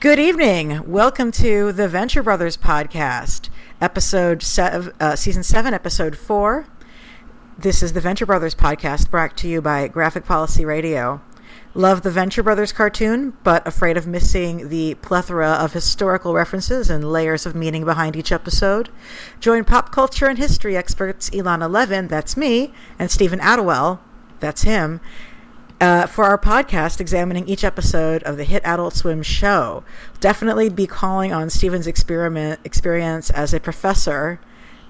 Good evening. Welcome to the Venture Brothers podcast, episode seven, uh, season seven, episode four. This is the Venture Brothers podcast brought to you by Graphic Policy Radio. Love the Venture Brothers cartoon, but afraid of missing the plethora of historical references and layers of meaning behind each episode? Join pop culture and history experts Elana Levin, that's me, and Steven Attewell, that's him, uh, for our podcast examining each episode of the hit Adult Swim show. Definitely be calling on Steven's experiment experience as a professor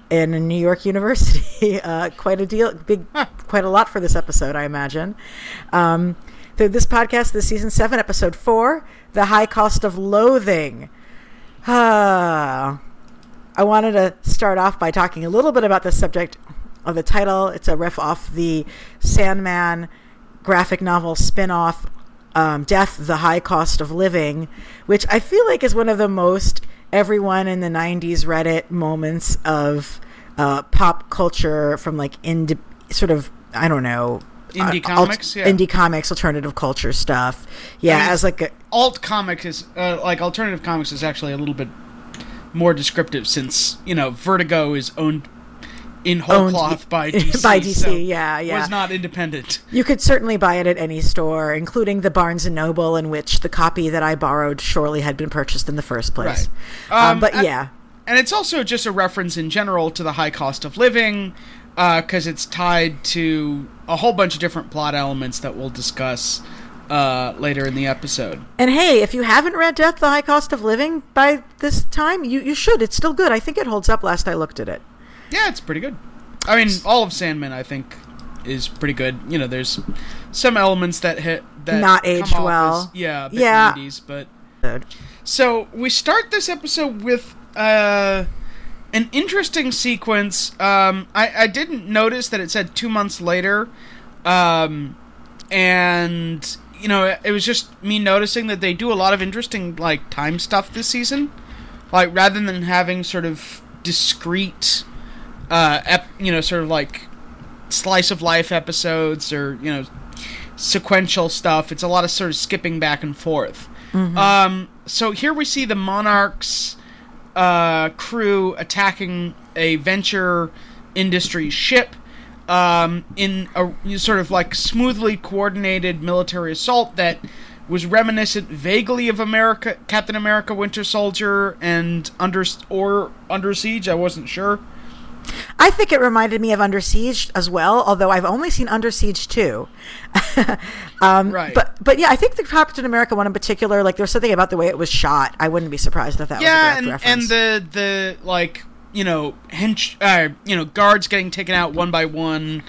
in New York University. Uh, quite a deal, big, quite a lot for this episode, I imagine. Um, through this podcast, this season seven, episode four, the high cost of loathing. Ah. I wanted to start off by talking a little bit about the subject of the title. It's a riff off the Sandman graphic novel spin-off um, Death, the High Cost of Living, which I feel like is one of the most everyone in the 90s Reddit moments of uh, pop culture from like indie, sort of, I don't know, Indie uh, comics, alt- yeah. indie comics, alternative culture stuff. Yeah, I mean, as like a, alt comic is uh, like alternative comics is actually a little bit more descriptive since you know Vertigo is owned in whole Owned cloth by DC. by DC, so yeah, yeah. Was not independent. You could certainly buy it at any store, including the Barnes and Noble, in which the copy that I borrowed surely had been purchased in the first place. Right. Um, Um, but I- yeah, And it's also just a reference in general to the high cost of living, because it's tied to a whole bunch of different plot elements that we'll discuss uh, later in the episode. and hey, if you haven't read Death: The High Cost of Living by this time, you you should. It's still good. I think it holds up. Last I looked at it. Yeah, it's pretty good. I mean, all of Sandman, I think, is pretty good. You know, there's some elements that hit that Not aged well. as- yeah, Yeah. 90s, but Good. so we start this episode with uh, an interesting sequence. Um, I, I didn't notice that it said two months later, um, and you know, it, it was just me noticing that they do a lot of interesting like time stuff this season. Like rather than having sort of discrete, uh, ep- you know, sort of like slice of life episodes or you know sequential stuff. It's a lot of sort of skipping back and forth. Um, so here we see the Monarchs uh, crew attacking a venture industry ship um, in a sort of like smoothly coordinated military assault that was reminiscent vaguely of America, Captain America, Winter Soldier, and under or Under Siege. I wasn't sure. I think it reminded me of Under Siege as well, although I've only seen Under Siege 2. um, Right. But but yeah, I think the Captain America one in particular, like there's something about the way it was shot. I wouldn't be surprised if that yeah, was a and, direct and reference. the the like you know hench uh, you know guards getting taken out one by one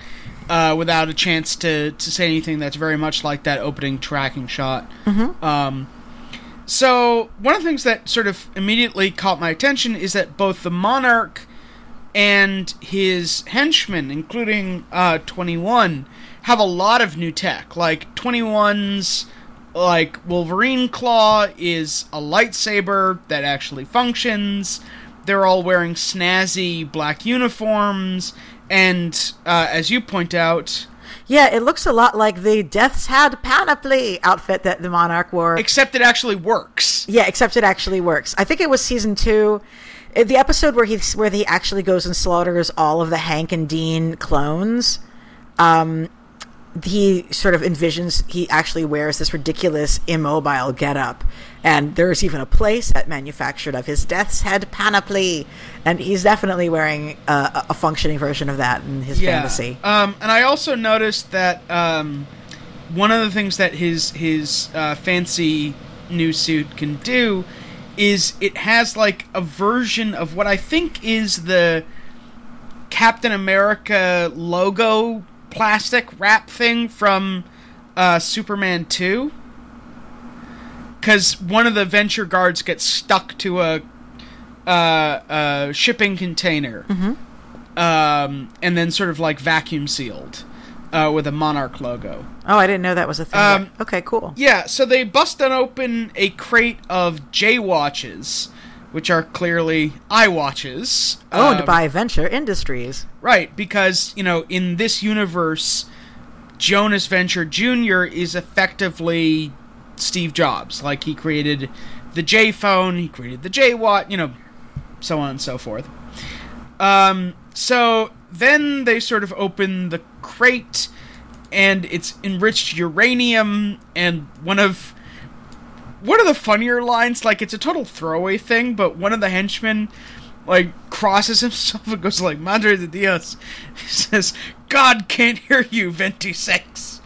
uh, without a chance to to say anything. That's very much like that opening tracking shot. Mm-hmm. Um, so one of the things that sort of immediately caught my attention is that both the monarch and his henchmen, including uh, 21, have a lot of new tech. Like 21's like Wolverine claw is a lightsaber that actually functions. They're all wearing snazzy black uniforms, and uh, as you point out, yeah, it looks a lot like the Death's Head panoply outfit that the Monarch wore. except it actually works. Yeah, except it actually works. I think it was season two, the episode where he where he actually goes and slaughters all of the Hank and Dean clones. Um, he sort of envisions he actually wears this ridiculous immobile getup, and there's even a playset manufactured of his Death's Head panoply, and he's definitely wearing uh, a a functioning version of that in his fantasy. Um, and I also noticed that um, one of the things that his his uh, fancy new suit can do is it has like a version of what I think is the Captain America logo plastic wrap thing from uh, Superman Two. Because one of the venture guards gets stuck to a, uh, a shipping container. Um, and then sort of like vacuum sealed uh, with a Monarch logo. Oh, I didn't know that was a thing. Um, okay, cool. Yeah, so they bust on open a crate of J watches, which are clearly eye watches Owned Um, by Venture Industries. Right, because, you know, in this universe, Jonas Venture Jr. is effectively Steve Jobs. Like he created the J phone, he created the J Watt, you know, so on and so forth. Um, so then they sort of open the crate, and it's enriched uranium, and one of one of the funnier lines, like it's a total throwaway thing, but one of the henchmen like crosses himself and goes like Madre de Dios. He says, God can't hear you, Veinte Seis.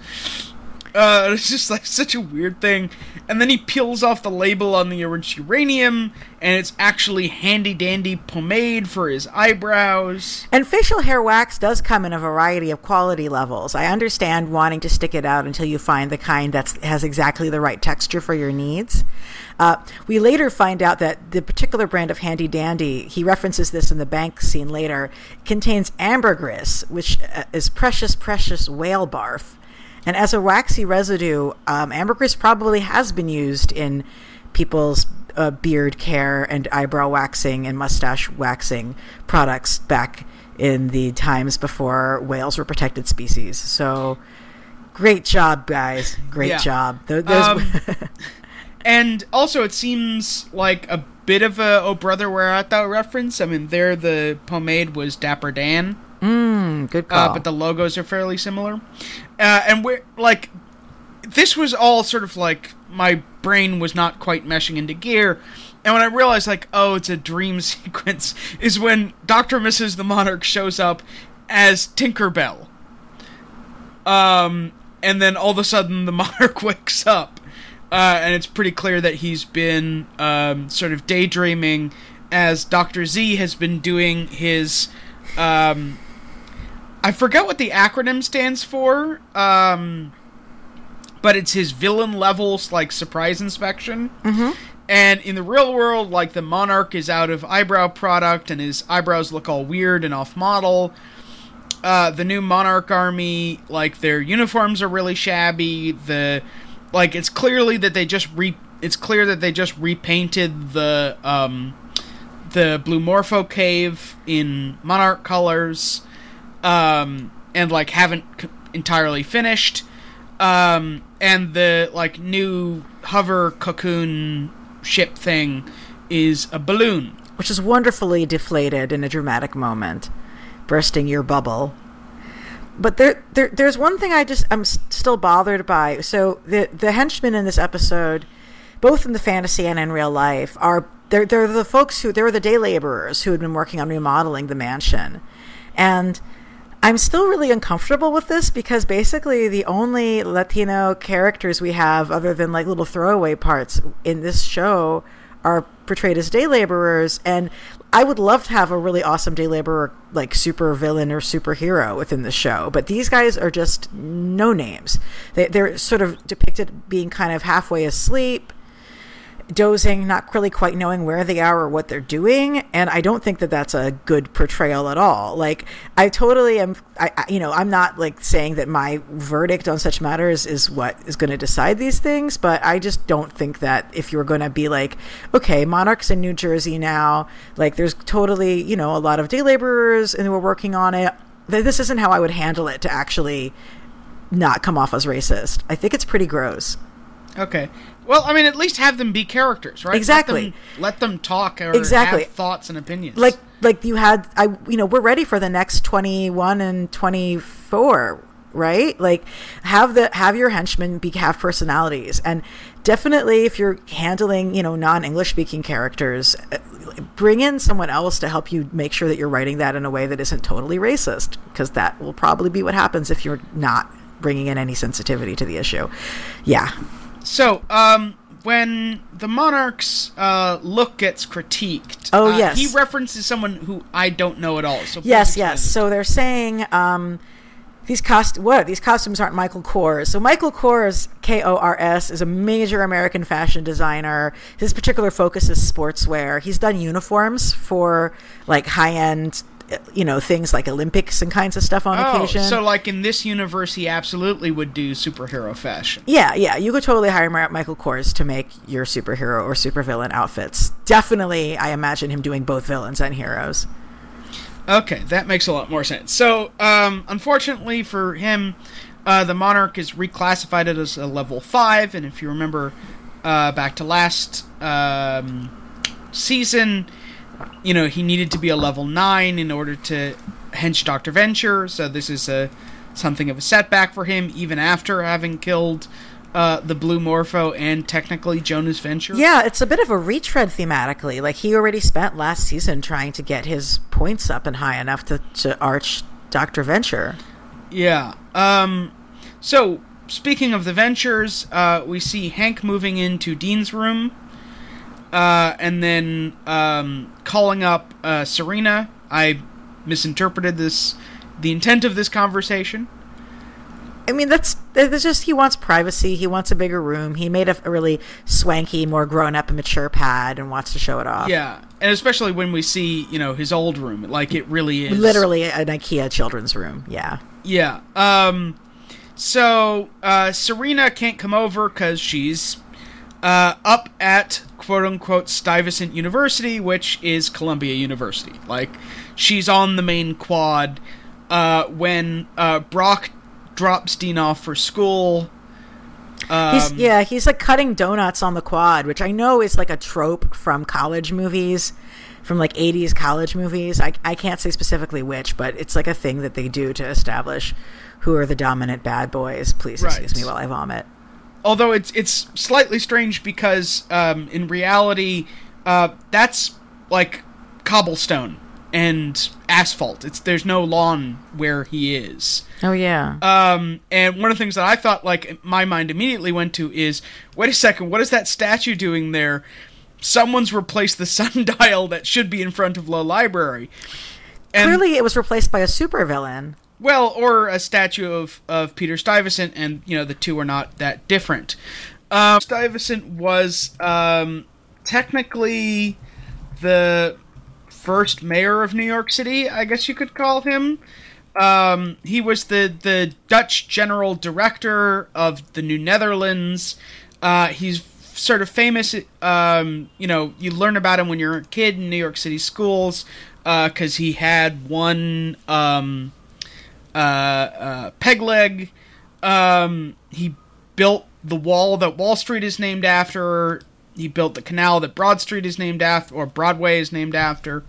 Uh, it's just like such a weird thing. And then he peels off the label on the uranium, and it's actually handy dandy pomade for his eyebrows. And facial hair wax does come in a variety of quality levels. I understand wanting to stick it out until you find the kind that has exactly the right texture for your needs. Uh, we later find out that the particular brand of Handy Dandy, he references this in the bank scene later, contains ambergris, which uh, is precious, precious whale barf. And as a waxy residue, um, ambergris probably has been used in people's uh, beard care and eyebrow waxing and mustache waxing products back in the times before whales were protected species. So, great job, guys! Great Yeah. job. Th- Um, And also, it seems like a bit of a "Oh Brother, Where Art Thou" reference. I mean, there the pomade was Dapper Dan. Mm, good call. uh, but the logos are fairly similar. Uh, and we're like, this was all sort of like my brain was not quite meshing into gear. And when I realized, like, oh, it's a dream sequence, is when Doctor Mrs. the Monarch shows up as Tinkerbell. Um, and then all of a sudden the Monarch wakes up, uh, and it's pretty clear that he's been um, sort of daydreaming as Doctor Z has been doing his. Um, I forgot what the acronym stands for, um, but it's his villain levels like surprise inspection. Mhm. And in the real world, like the monarch is out of eyebrow product, and his eyebrows look all weird and off model. Uh, the new monarch army, like their uniforms are really shabby. The like it's clearly that they just re. It's clear that they just repainted the um, the Blue Morpho cave in monarch colors um, and like haven't entirely finished. Um, and the like new hover cocoon ship thing is a balloon. which is wonderfully deflated in a dramatic moment, bursting your bubble. But there, there, there's one thing I just I'm still bothered by. So the the henchmen in this episode, both in the fantasy and in real life, are they're they're the folks who they're the day laborers who had been working on remodeling the mansion, and I'm still really uncomfortable with this because basically the only Latino characters we have, other than like little throwaway parts in this show, are portrayed as day laborers. And I would love to have a really awesome day laborer, like super villain or superhero within the show. But these guys are just no names. They, they're sort of depicted being kind of halfway asleep dozing, not really quite knowing where they are or what they're doing, and I don't think that that's a good portrayal at all. Like, I totally am. I, I you know, I'm not like saying that my verdict on such matters is what is going to decide these things, but I just don't think that if you're going to be like, okay, Monarchs in New Jersey now, like, there's totally, you know, a lot of day laborers and we're working on it. Th- This isn't how I would handle it to actually not come off as racist. I think it's pretty gross. Okay. Well, I mean, at least have them be characters, right? Exactly. Let them, let them talk or Exactly. have thoughts and opinions. like like you had i you know we're ready for the next 21 and 24 right like have the have your henchmen be have personalities and definitely if you're handling you know non-english speaking characters uh, bring in someone else to help you make sure that you're writing that in a way that isn't totally racist because that will probably be what happens if you're not bringing in any sensitivity to the issue yeah So, um, when the monarch's uh, look gets critiqued, Oh, uh, yes. he references someone who I don't know at all. So Yes, yes. So they're saying um, these cost what these costumes aren't Michael Kors. So Michael Kors, K O R S, is a major American fashion designer. His particular focus is sportswear. He's done uniforms for like high end, you know, things like Olympics and kinds of stuff on Oh, occasion. so like in this universe, he absolutely would do superhero fashion. yeah, yeah, you could totally hire Michael Kors to make your superhero or supervillain outfits. Definitely, I imagine him doing both villains and heroes. Okay, that makes a lot more sense. So, um, unfortunately for him, Uh, the Monarch is reclassified as a level five, and if you remember uh, back to last um, season, you know he needed to be a level nine in order to hench Doctor Venture. So this is a something of a setback for him, even after having killed uh, the Blue Morpho and technically Jonas Venture. Yeah, it's a bit of a retread thematically. Like he already spent last season trying to get his points up and high enough to, to arch Doctor Venture. Yeah. Um. So speaking of the Ventures, uh, we see Hank moving into Dean's room. Uh, and then um, calling up uh, Serena. I misinterpreted this, the intent of this conversation. I mean, that's that's just he wants privacy. He wants a bigger room. He made a, a really swanky, more grown up and mature pad and wants to show it off. Yeah, and especially when we see you know his old room, like it really is literally an IKEA children's room. Yeah. Yeah. Um. So uh, Serena can't come over because she's uh, up at quote unquote Stuyvesant University, which is Columbia University. Like she's on the main quad uh, when uh, Brock drops Dean off for school. Um, he's yeah, he's like cutting donuts on the quad, which I know is like a trope from college movies, from like '80s college movies. I I can't say specifically which, but it's like a thing that they do to establish who are the dominant bad boys. Please Right. excuse me while I vomit. Although it's it's slightly strange because um, in reality, uh, that's like cobblestone and asphalt. It's there's no lawn where he is. Oh yeah. Um, and one of the things that I thought, like, my mind immediately went to is, wait a second, what is that statue doing there? Someone's replaced the sundial that should be in front of Low Library. And, Clearly, it was replaced by a supervillain. Well, or a statue of, of Peter Stuyvesant, and, you know, the two are not that different. Um, Stuyvesant was um, technically the first mayor of New York City, I guess you could call him. Um, he was the, the Dutch general director of the New Netherlands. Uh, he's sort of famous. Um, you know, you learn about him when you're a kid in New York City schools because he had one um, uh, uh, peg leg. Um, he built the wall that Wall Street is named after. He built the canal that Broad Street is named after, or Broadway is named after.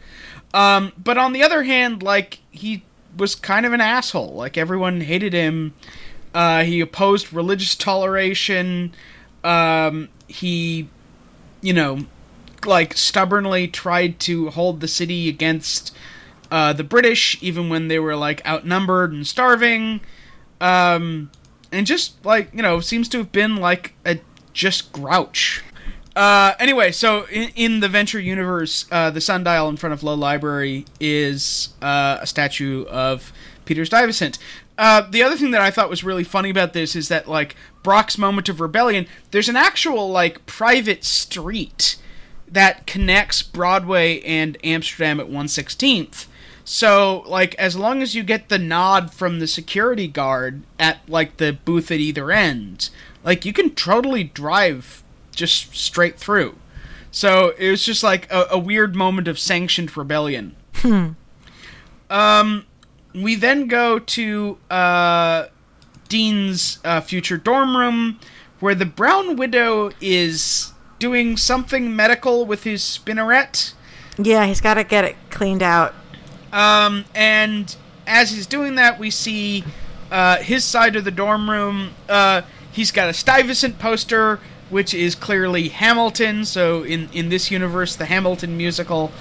Um, but on the other hand, like he was kind of an asshole. Like everyone hated him. Uh, he opposed religious toleration. Um, he, you know, like stubbornly tried to hold the city against uh, the British, even when they were like outnumbered and starving. Um, and just like you know, seems to have been like a just grouch. Uh, anyway, so in, in the Venture universe, uh, the sundial in front of Low Library is uh, a statue of Peter Stuyvesant. Uh, the other thing that I thought was really funny about this is that, like, Brock's moment of rebellion, there's an actual, like, private street that connects Broadway and Amsterdam at 116th. So, like, as long as you get the nod from the security guard at, like, the booth at either end, like, you can totally drive just straight through. So it was just like a, a weird moment of sanctioned rebellion. Um, we then go to uh, Dean's uh, future dorm room, where the Brown Widow is doing something medical with his spinneret. Yeah, he's got to get it cleaned out. Um, and as he's doing that, we see uh, his side of the dorm room. Uh, he's got a Stuyvesant poster, which is clearly Hamilton. So in in this universe, the Hamilton musical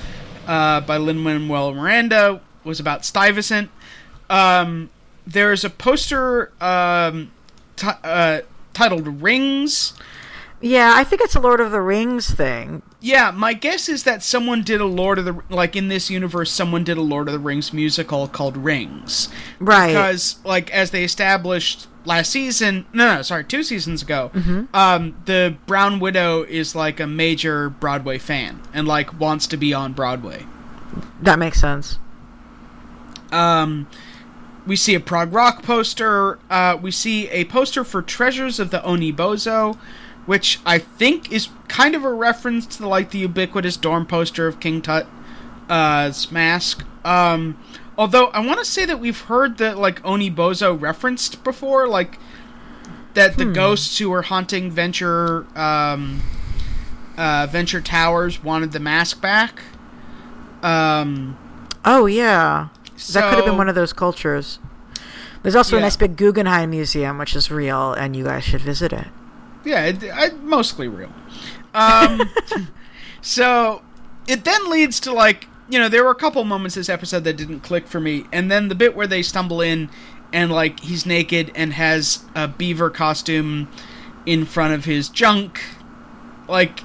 uh, by Lin Manuel Miranda was about Stuyvesant. Um, there's a poster um, ti uh, titled "Rings." Yeah, I think it's a Lord of the Rings thing. Yeah, my guess is that someone did a Lord of the like in this universe, someone did a Lord of the Rings musical called Rings. Right. Because like as they established last season, no, no, sorry, two seasons ago, um, the Brown Widow is like a major Broadway fan and like wants to be on Broadway. That makes sense. Um, we see a prog rock poster. Uh, we see a poster for Treasures of the Onibozo, which I think is kind of a reference to like the ubiquitous dorm poster of King Tut's uh, mask. Um, although I want to say that we've heard that like Oni Bozo referenced before, like that the ghosts who were haunting Venture um, uh, Venture Towers wanted the mask back. Um, Oh yeah, that could have been one of those cultures. There's also a nice big Guggenheim Museum, which is real, and you guys should visit it. Yeah, it, I, mostly real. Um, so it then leads to like you know there were a couple moments this episode that didn't click for me, and then the bit where they stumble in and like he's naked and has a beaver costume in front of his junk, like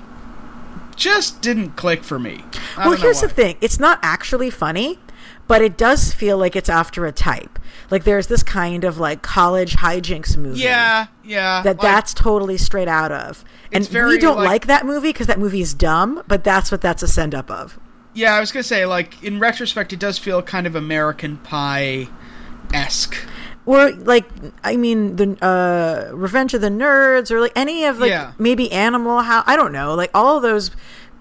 just didn't click for me. I well, here's the thing: it's not actually funny, but it does feel like it's after a type. Like there's this kind of like college hijinks movie. Yeah, yeah. That like- that's totally straight out of. And very, we don't like- like, that movie because that movie is dumb, but that's what that's a send up of. Yeah, I was gonna say like in retrospect, it does feel kind of American Pie esque. Or like, I mean, the uh, Revenge of the Nerds, or like any of like Yeah. maybe Animal House. I don't know, like all of those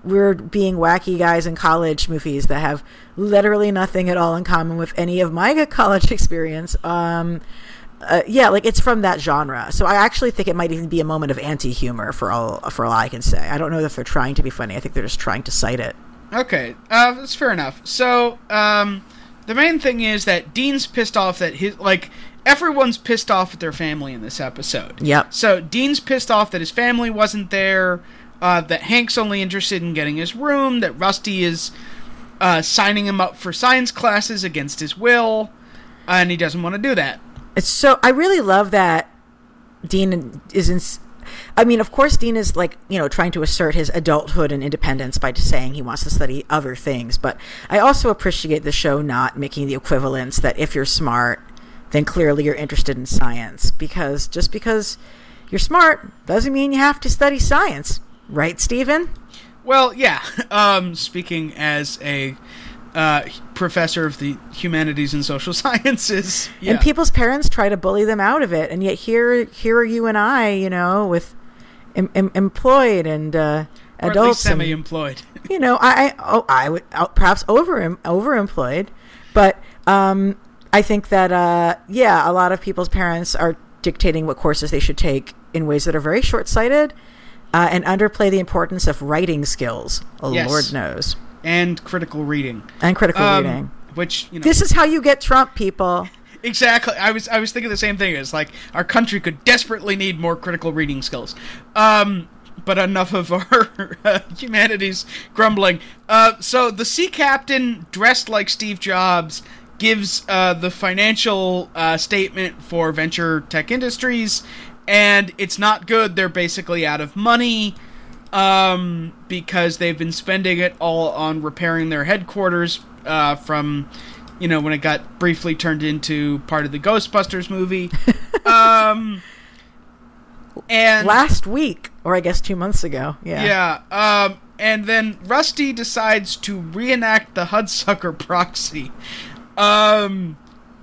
weird being wacky guys in college movies that have literally nothing at all in common with any of my college experience. Um, uh, yeah, like it's from that genre. So I actually think it might even be a moment of anti-humor for all for all I can say. I don't know if they're trying to be funny. I think they're just trying to cite it. Okay, uh, that's fair enough. So, um, the main thing is that Dean's pissed off that his like everyone's pissed off at their family in this episode. Yep. So Dean's pissed off that his family wasn't there. Uh, that Hank's only interested in getting his room. That Rusty is uh, signing him up for science classes against his will, and he doesn't want to do that. It's so I really love that Dean is in. I mean, of course, Dean is like you know trying to assert his adulthood and independence by saying he wants to study other things. But I also appreciate the show not making the equivalence that if you're smart, then clearly you're interested in science. Because just because you're smart doesn't mean you have to study science, right, Steven? Well, yeah. Um, speaking as a uh, professor of the humanities and social sciences, yeah. And people's parents try to bully them out of it, and yet here, here are you and I, you know, with em- em- employed and uh, adults, and, semi-employed. you know, I, I, oh, I would uh, perhaps over overemployed, but um, I think that uh, yeah, a lot of people's parents are dictating what courses they should take in ways that are very short-sighted. Uh, and underplay the importance of writing skills. Oh, Yes. Lord knows. and critical reading. And critical Um, reading. Which you know This is how you get Trump, people. exactly. I was I was thinking the same thing. It's like our country could desperately need more critical reading skills. Um, but enough of our uh, humanities grumbling. Uh, so the sea captain, dressed like Steve Jobs, gives uh, the financial uh, statement for Venture Tech Industries, and it's not good. They're basically out of money um, because they've been spending it all on repairing their headquarters uh, from, you know, when it got briefly turned into part of the Ghostbusters movie. um, and Last week, or I guess two months ago. Yeah. yeah, um, and then Rusty decides to reenact the Hudsucker proxy, um,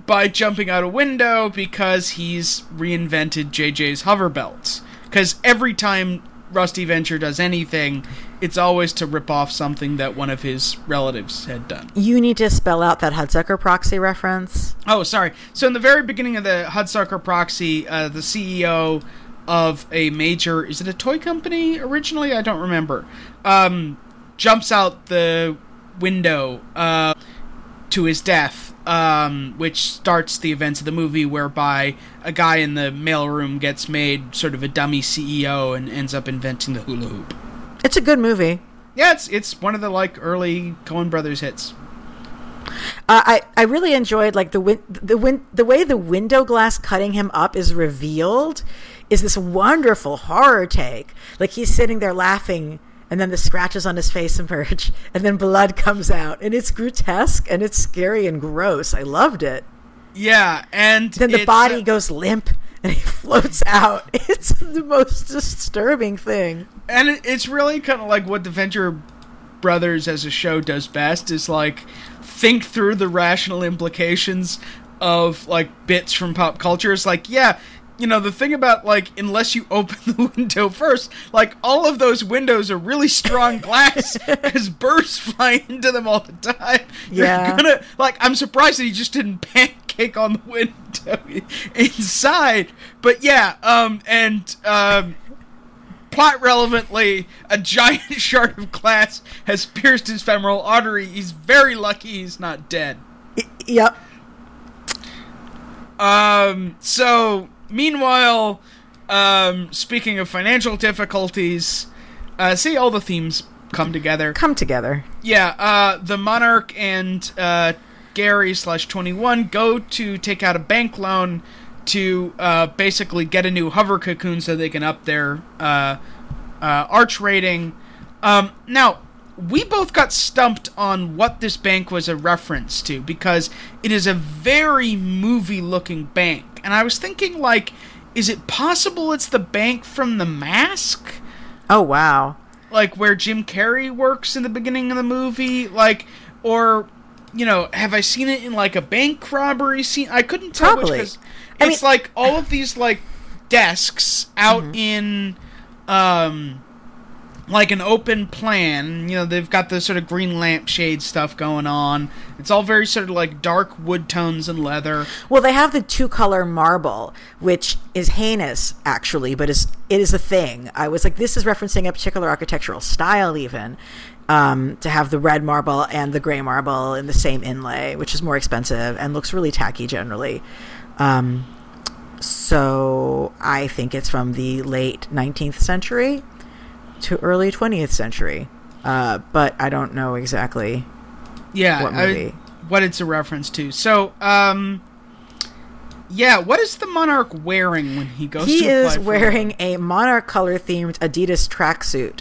by jumping out a window because he's reinvented JJ's hover belts. Because every time Rusty Venture does anything, it's always to rip off something that one of his relatives had done. You need to spell out that Hudsucker proxy reference. Oh, sorry. So in the very beginning of the Hudsucker proxy, uh, the CEO of a major is it a toy company originally? I don't remember. Um, jumps out the window uh, to his death, um, which starts the events of the movie, whereby a guy in the mailroom gets made sort of a dummy CEO and ends up inventing the hula hoop. It's a good movie. Yeah, it's it's one of the like early Coen Brothers hits. Uh, I I really enjoyed like the win- the win- the way the window glass cutting him up is revealed is this wonderful horror take. Like he's sitting there laughing, and then the scratches on his face emerge, and then blood comes out, and it's grotesque and it's scary and gross. I loved it. Yeah, and Then the body uh, goes limp and he floats out. It's the most disturbing thing. and it's really kind of like what the Venture Brothers as a show does best is like think through the rational implications of like bits from pop culture. It's like, yeah, you know, the thing about like unless you open the window first, like all of those windows are really strong glass because birds fly into them all the time. Yeah. You're gonna like. I'm surprised that he just didn't pancake on the window inside. But yeah, um, and um. Plot relevantly, a giant shard of glass has pierced his femoral artery. He's very lucky he's not dead. Yep. Um, so meanwhile, um, speaking of financial difficulties, uh, see all the themes come together. Come together. Yeah, uh, the monarch and uh, Gary slash twenty one go to take out a bank loan to uh, basically get a new hover cocoon so they can up their uh, uh, arch rating. Um, now, we both got stumped on what this bank was a reference to because it is a very movie looking bank. And I was thinking, like, is it possible it's the bank from The Mask? Oh wow. like where Jim Carrey works in the beginning of the movie, like or you know, have I seen it in like a bank robbery scene? I couldn't tell which Probably. I it's mean- like all of these like desks out Mm-hmm. in um like an open plan. You know, they've got the sort of green lampshade stuff going on. It's all very sort of like dark wood tones and leather. Well, they have the two color marble, which is heinous actually, but is it is a thing. I was like, this is referencing a particular architectural style, even um, to have the red marble and the gray marble in the same inlay, which is more expensive and looks really tacky generally. Um, so I think it's from the late 19th century to early 20th century, uh, but I don't know exactly. Yeah, What I- movie? what it's a reference to. So, um, yeah, what is the monarch wearing when he goes? he is wearing a monarch color themed Adidas tracksuit,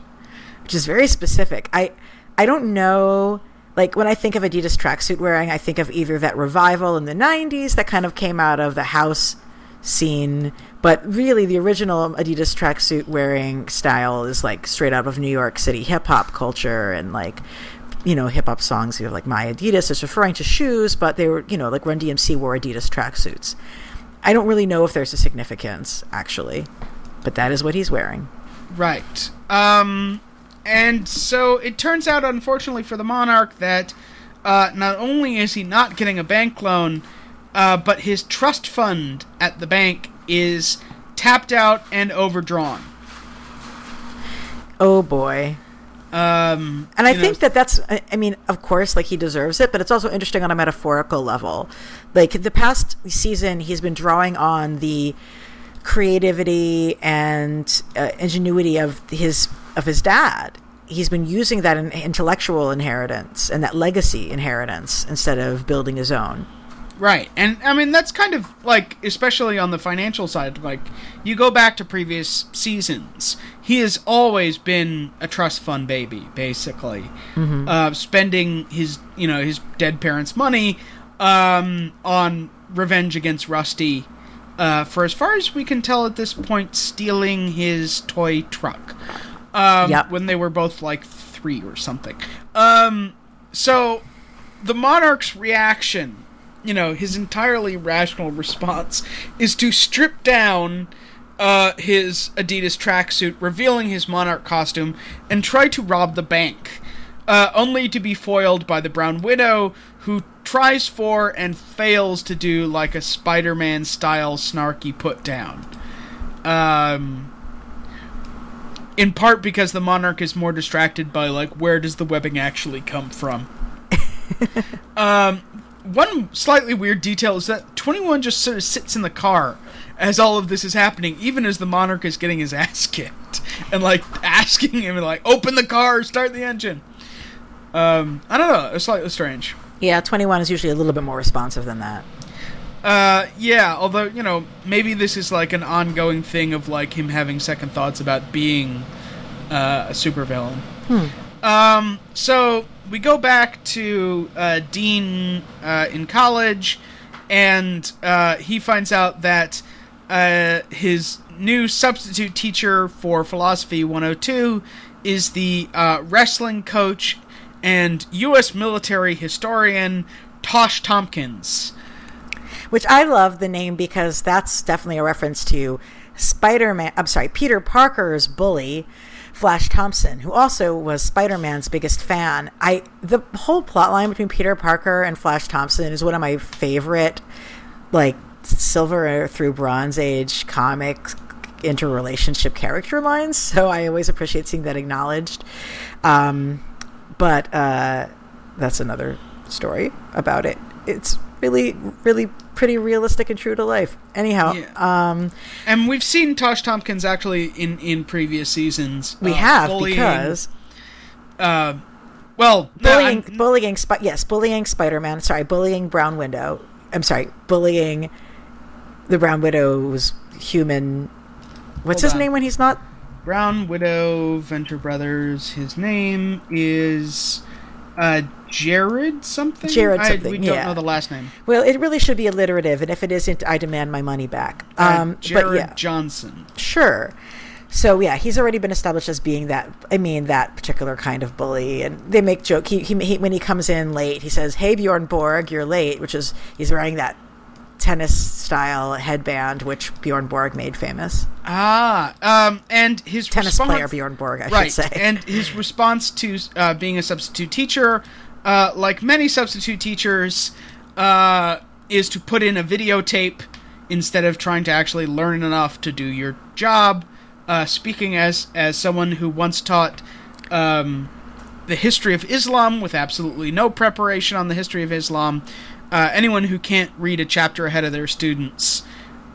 which is very specific. I I don't know. Like when I think of Adidas tracksuit wearing, I think of either that revival in the '90s that kind of came out of the house scene, but really the original Adidas tracksuit wearing style is like straight out of New York City hip hop culture and like you know hip hop songs. You have like My Adidas is referring to shoes, but they were you know like Run DMC wore Adidas tracksuits. I don't really know if there's a significance actually, but that is what he's wearing. Right. Um, and so it turns out, unfortunately for the monarch, that uh, not only is he not getting a bank loan, uh, but his trust fund at the bank is tapped out and overdrawn. Oh boy. Um, And I know, think that that's, I mean, of course, like he deserves it, but it's also interesting on a metaphorical level. Like the past season, he's been drawing on the creativity and uh, ingenuity of his of his dad. He's been using that in intellectual inheritance and that legacy inheritance instead of building his own. Right. And I mean that's kind of like especially on the financial side like you go back to previous seasons. He has always been a trust fund baby basically. Uh spending his, you know, his dead parents' money um on revenge against Rusty. Uh, for as far as we can tell at this point, stealing his toy truck. Um, Yep. When they were both like three or something. Um, so the monarch's reaction, you know, his entirely rational response is to strip down uh, his Adidas tracksuit, revealing his monarch costume, and try to rob the bank. Uh, only to be foiled by the Brown Widow, who tries for and fails to do like a Spider Man style snarky put down. Um, in part because the monarch is more distracted by like where does the webbing actually come from. um, one slightly weird detail is that 21 just sort of sits in the car as all of this is happening, even as the monarch is getting his ass kicked and like asking him like open the car, start the engine. Um, I don't know, it's slightly strange. Yeah, 21 is usually a little bit more responsive than that. Uh, yeah, although, you know, maybe this is like an ongoing thing of like him having second thoughts about being uh, a supervillain. Um, so we go back to uh, Dean uh, in college, and uh, he finds out that uh, his new substitute teacher for Philosophy 102 is the uh, wrestling coach and U.S. military historian Tosh Tompkins. which I love the name because that's definitely a reference to Spider Man. I'm sorry, Peter Parker's bully, Flash Thompson, who also was Spider Man's biggest fan. I the whole plot line between Peter Parker and Flash Thompson is one of my favorite, like Silver through Bronze Age comics interrelationship character lines. So I always appreciate seeing that acknowledged. Um, but uh, that's another story about it. It's really, really pretty realistic and true to life. Anyhow, Yeah. um, And we've seen Tosh Tompkins actually in in previous seasons. we uh, have bullying, because uh, well, bullying, I'm- bullying, Spi- yes, bullying Spider-Man. Sorry, bullying Brown Widow. I'm sorry, bullying the Brown Widow's human. What's his on. name when he's not? Brown Widow, Venture Brothers. His name is uh, Jared something. Jared I- something, we don't yeah. know the last name. Well, it really should be alliterative, and if it isn't, I demand my money back. Uh, Um, Jared but yeah, Johnson. Sure. So yeah, he's already been established as being that. I mean, that particular kind of bully, and they make joke. He, he, he when he comes in late, he says, "Hey Bjorn Borg, you're late," which is he's wearing that tennis style headband, which Bjorn Borg made famous. Ah, um, and his Tennis response, player Bjorn Borg, I right, should say. and his response to uh, being a substitute teacher, uh, like many substitute teachers, uh, is to put in a videotape instead of trying to actually learn enough to do your job. Uh, speaking as as someone who once taught um, the history of Islam with absolutely no preparation on the history of Islam, uh, anyone who can't read a chapter ahead of their students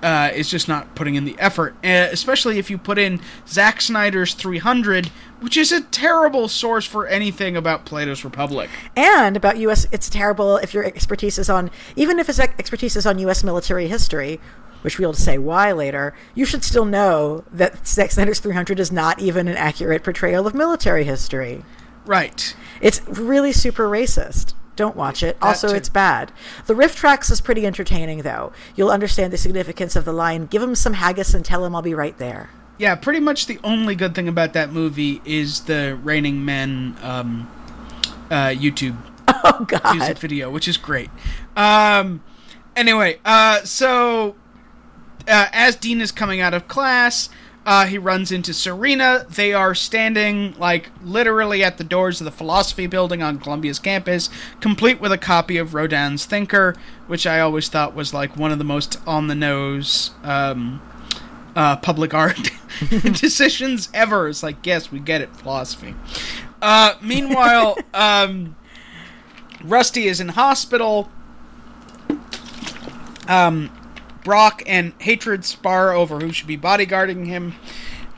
uh, is just not putting in the effort. Uh, especially if you put in Zack Snyder's 300, which is a terrible source for anything about Plato's Republic. and about U.S., it's terrible if your expertise is on, even if his ex- expertise is on U.S. military history, which we'll say why later. You should still know that Zack Snyder's 300 is not even an accurate portrayal of military history. Right. It's really super racist. Don't watch it. Also, too. it's bad. The riff tracks is pretty entertaining, though. You'll understand the significance of the line, give him some haggis and tell him I'll be right there. Yeah, pretty much the only good thing about that movie is the Raining Men um, uh, YouTube Oh, music video, which is great. Um, anyway, uh, so uh, as Dean is coming out of class, uh, he runs into Serena. They are standing, like, literally at the doors of the philosophy building on Columbia's campus, complete with a copy of Rodin's Thinker, which I always thought was, like, one of the most on the nose um, uh, public art decisions ever. It's like, yes, we get it, philosophy. Uh, meanwhile, um, Rusty is in hospital. Um, Brock and Hatred spar over who should be bodyguarding him.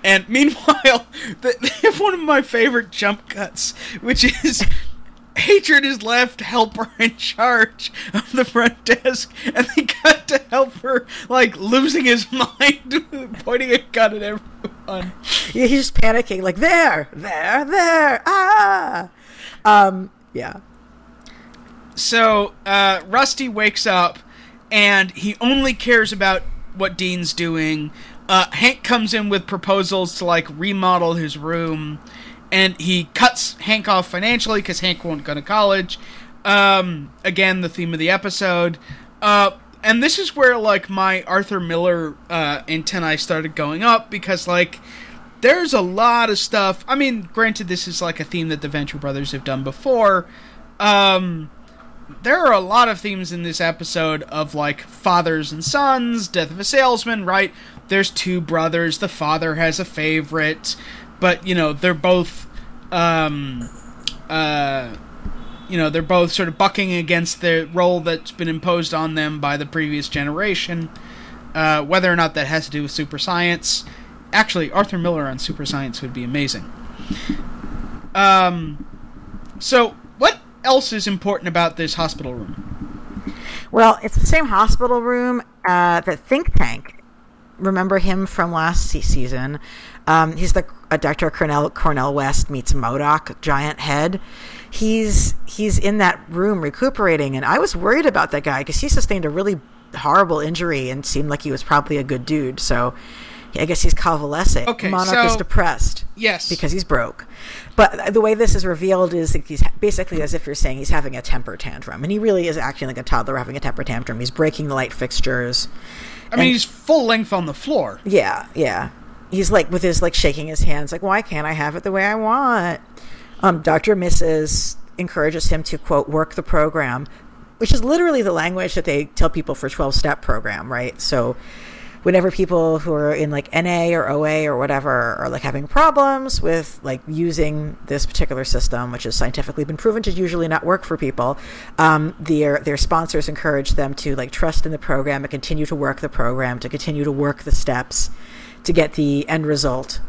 And meanwhile, the, they have one of my favorite jump cuts, which is Hatred is left helper in charge of the front desk, and they cut to helper like losing his mind, pointing a gun at everyone. Yeah, he's just panicking, like, there, there, there, ah! Um, yeah. So uh, Rusty wakes up, and he only cares about what Dean's doing. Uh, Hank comes in with proposals to like remodel his room, and he cuts Hank off financially because Hank won't go to college. Um, again, the theme of the episode. Uh, and this is where like my Arthur Miller uh, antennae started going up because like there's a lot of stuff. I mean, granted, this is like a theme that the Venture Brothers have done before. Um, there are a lot of themes in this episode of like fathers and sons, death of a salesman, right? There's two brothers. The father has a favorite, but you know they're both, um, uh, you know they're both sort of bucking against the role that's been imposed on them by the previous generation. Uh, whether or not that has to do with super science, actually, Arthur Miller on super science would be amazing. Um, so else is important about this hospital room? Well, it's the same hospital room uh, that Think Tank. Remember him from last season? Um, he's the uh, Dr. Cornel Cornel West meets MODOK, giant head. He's he's in that room recuperating, and I was worried about that guy because he sustained a really horrible injury and seemed like he was probably a good dude. So I guess he's convalescing. Okay, Monarch is depressed Yes. because he's broke. But the way this is revealed is that he's basically as if you're saying he's having a temper tantrum, and he really is acting like a toddler having a temper tantrum. He's breaking the light fixtures. I mean, he's full length on the floor. Yeah, yeah. He's like with his like shaking his hands, like, why can't I have it the way I want? Um, Dr. Mrs. encourages him to quote work the program, which is literally the language that they tell people for twelve step program, right? So whenever people who are in like NA or OA or whatever are like having problems with like using this particular system, which has scientifically been proven to usually not work for people, um, their their sponsors encourage them to like trust in the program and continue to work the program, to continue to work the steps, to get the end result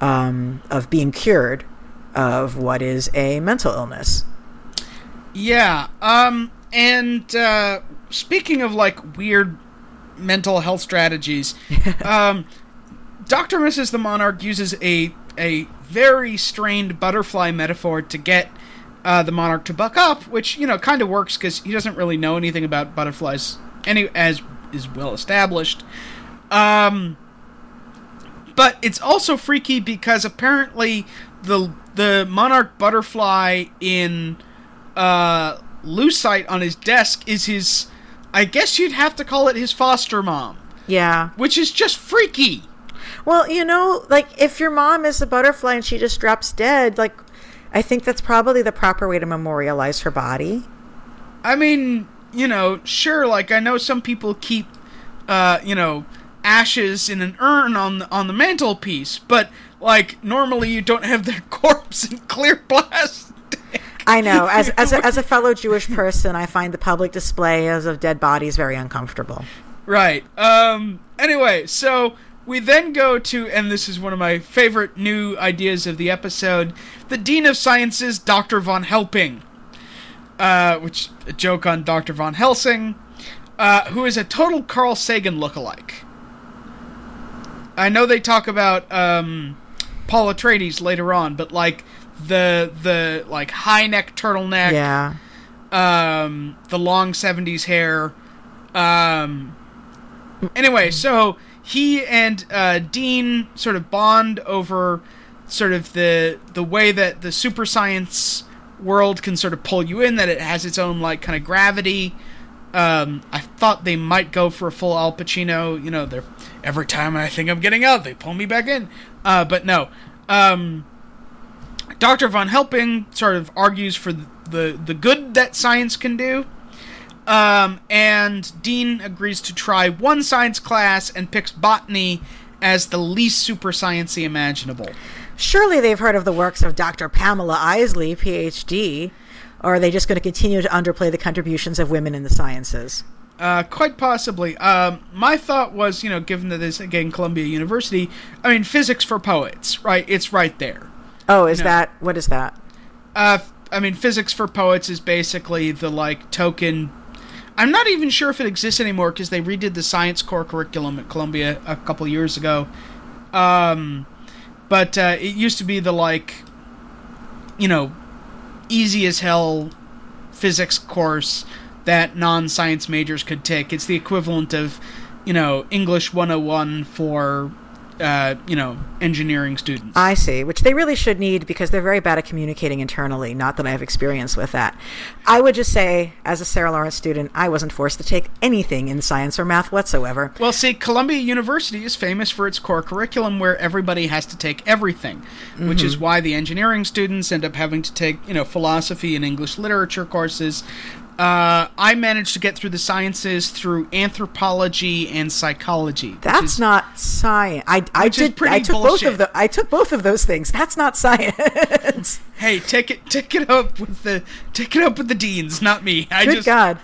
um, of being cured of what is a mental illness. Yeah. Um. And uh, speaking of like weird mental health strategies, um, Doctor Mrs. the Monarch uses a a very strained butterfly metaphor to get uh, the monarch to buck up, which you know kind of works because he doesn't really know anything about butterflies, any as is well established. Um, but it's also freaky because apparently the the monarch butterfly in uh, lucite on his desk is his. I guess you'd have to call it his foster mom, Yeah. which is just freaky. Well, you know, like if your mom is a butterfly and she just drops dead, like I think that's probably the proper way to memorialize her body. I mean, you know, sure. Like I know some people keep, uh, you know, ashes in an urn on the, on the mantelpiece, but like normally you don't have their corpse in clear plastic. I know. As as a, as a fellow Jewish person, I find the public display of dead bodies very uncomfortable. Right. Um. Anyway, so we then go to, and this is one of my favorite new ideas of the episode: the Dean of Sciences, Doctor von Helping. Uh, which a joke on Doctor von Helsing, uh, who is a total Carl Sagan lookalike. I know they talk about um, Paul Atreides later on, but like the the like high neck turtleneck, Yeah. um, the long 70s hair. Um, anyway, so he and uh, Dean sort of bond over sort of the the way that the super science world can sort of pull you in, that it has its own like kind of gravity. Um, I thought they might go for a full Al Pacino. You know, they're every time I think I'm getting out, they pull me back in. Uh, but no. Um, Dr. Von Helping sort of argues for the, the, good that science can do. Um, and Dean agrees to try one science class and picks botany as the least super sciencey imaginable. Surely they've heard of the works of Dr. Pamela Isley, PhD, or are they just going to continue to underplay the contributions of women in the sciences? Uh, quite possibly. Um, my thought was, you know, given that this again Columbia University, I mean, physics for poets, right? It's right there. Oh, is No. that what is that? Uh, I mean, physics for poets is basically the like token. I'm not even sure if it exists anymore because they redid the science core curriculum at Columbia a couple years ago. Um, but uh, it used to be the like, you know, easy as hell physics course that non-science majors could take. It's the equivalent of, you know, English 101 for, uh, you know, engineering students. I see, which they really should need because they're very bad at communicating internally. Not that I have experience with that. I would just say, as a Sarah Lawrence student, I wasn't forced to take anything in science or math whatsoever. Well, see, Columbia University is famous for its core curriculum where everybody has to take everything, which is why the engineering students end up having to take, you know, philosophy and English literature courses. Uh, I managed to get through the sciences through anthropology and psychology. That's is- not science. I, I did. I took both of the. I took both of those things. That's not science. Hey, take it, take it up with the, take it up with the deans, not me. I Good just, God!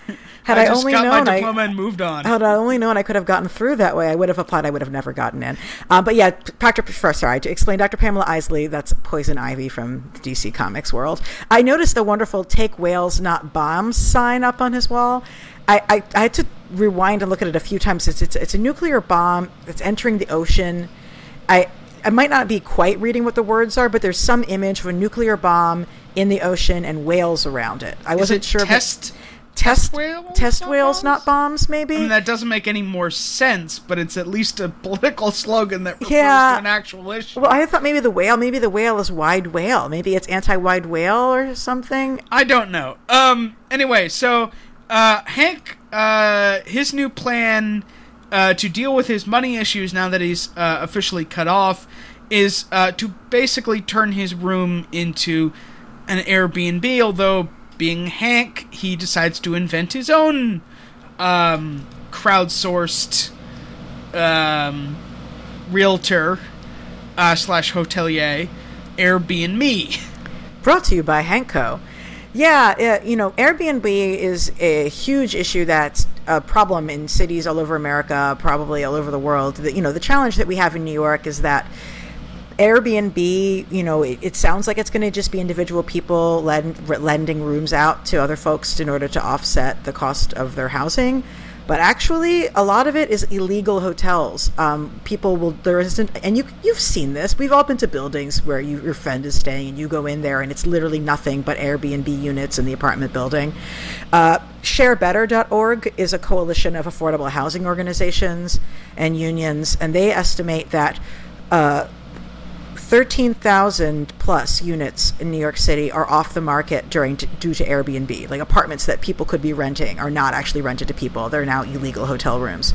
Had I I, only known, I, and moved on. had I only known I could have gotten through that way, I would have applied. I would have never gotten in. Uh, but yeah, Dr. Sorry to explain. Dr. Pamela Isley, that's Poison Ivy from the DC Comics world. I noticed the wonderful "Take Whales, Not Bombs" sign up on his wall. I, I, I had to rewind and look at it a few times. It's, it's it's a nuclear bomb that's entering the ocean. I I might not be quite reading what the words are, but there's some image of a nuclear bomb in the ocean and whales around it. I is wasn't it sure. test? Test whales test not whales, bombs? not bombs. Maybe. I mean, that doesn't make any more sense, but it's at least a political slogan that refers Yeah. to an actual issue. well, I thought maybe the whale. Maybe the whale is wide whale. Maybe it's anti-wide whale or something. I don't know. Um. Anyway, so uh, Hank, uh, his new plan uh, to deal with his money issues now that he's uh, officially cut off is uh, to basically turn his room into an Airbnb. Although, being Hank, he decides to invent his own um, crowdsourced um, realtor uh, slash hotelier, Airbnb. Brought to you by Hanko. Yeah, uh, you know, Airbnb is a huge issue that's a problem in cities all over America, probably all over the world. The, you know, the challenge that we have in New York is that Airbnb, you know, it, it sounds like it's going to just be individual people lend, lending rooms out to other folks in order to offset the cost of their housing. But actually, a lot of it is illegal hotels. Um, people will there isn't, and you you've seen this. We've all been to buildings where you, your friend is staying, and you go in there, and it's literally nothing but Airbnb units in the apartment building. Uh, ShareBetter.org is a coalition of affordable housing organizations and unions, and they estimate that. Uh, 13,000 plus units in New York City are off the market during due to Airbnb. Like apartments that people could be renting are not actually rented to people. They're now illegal hotel rooms.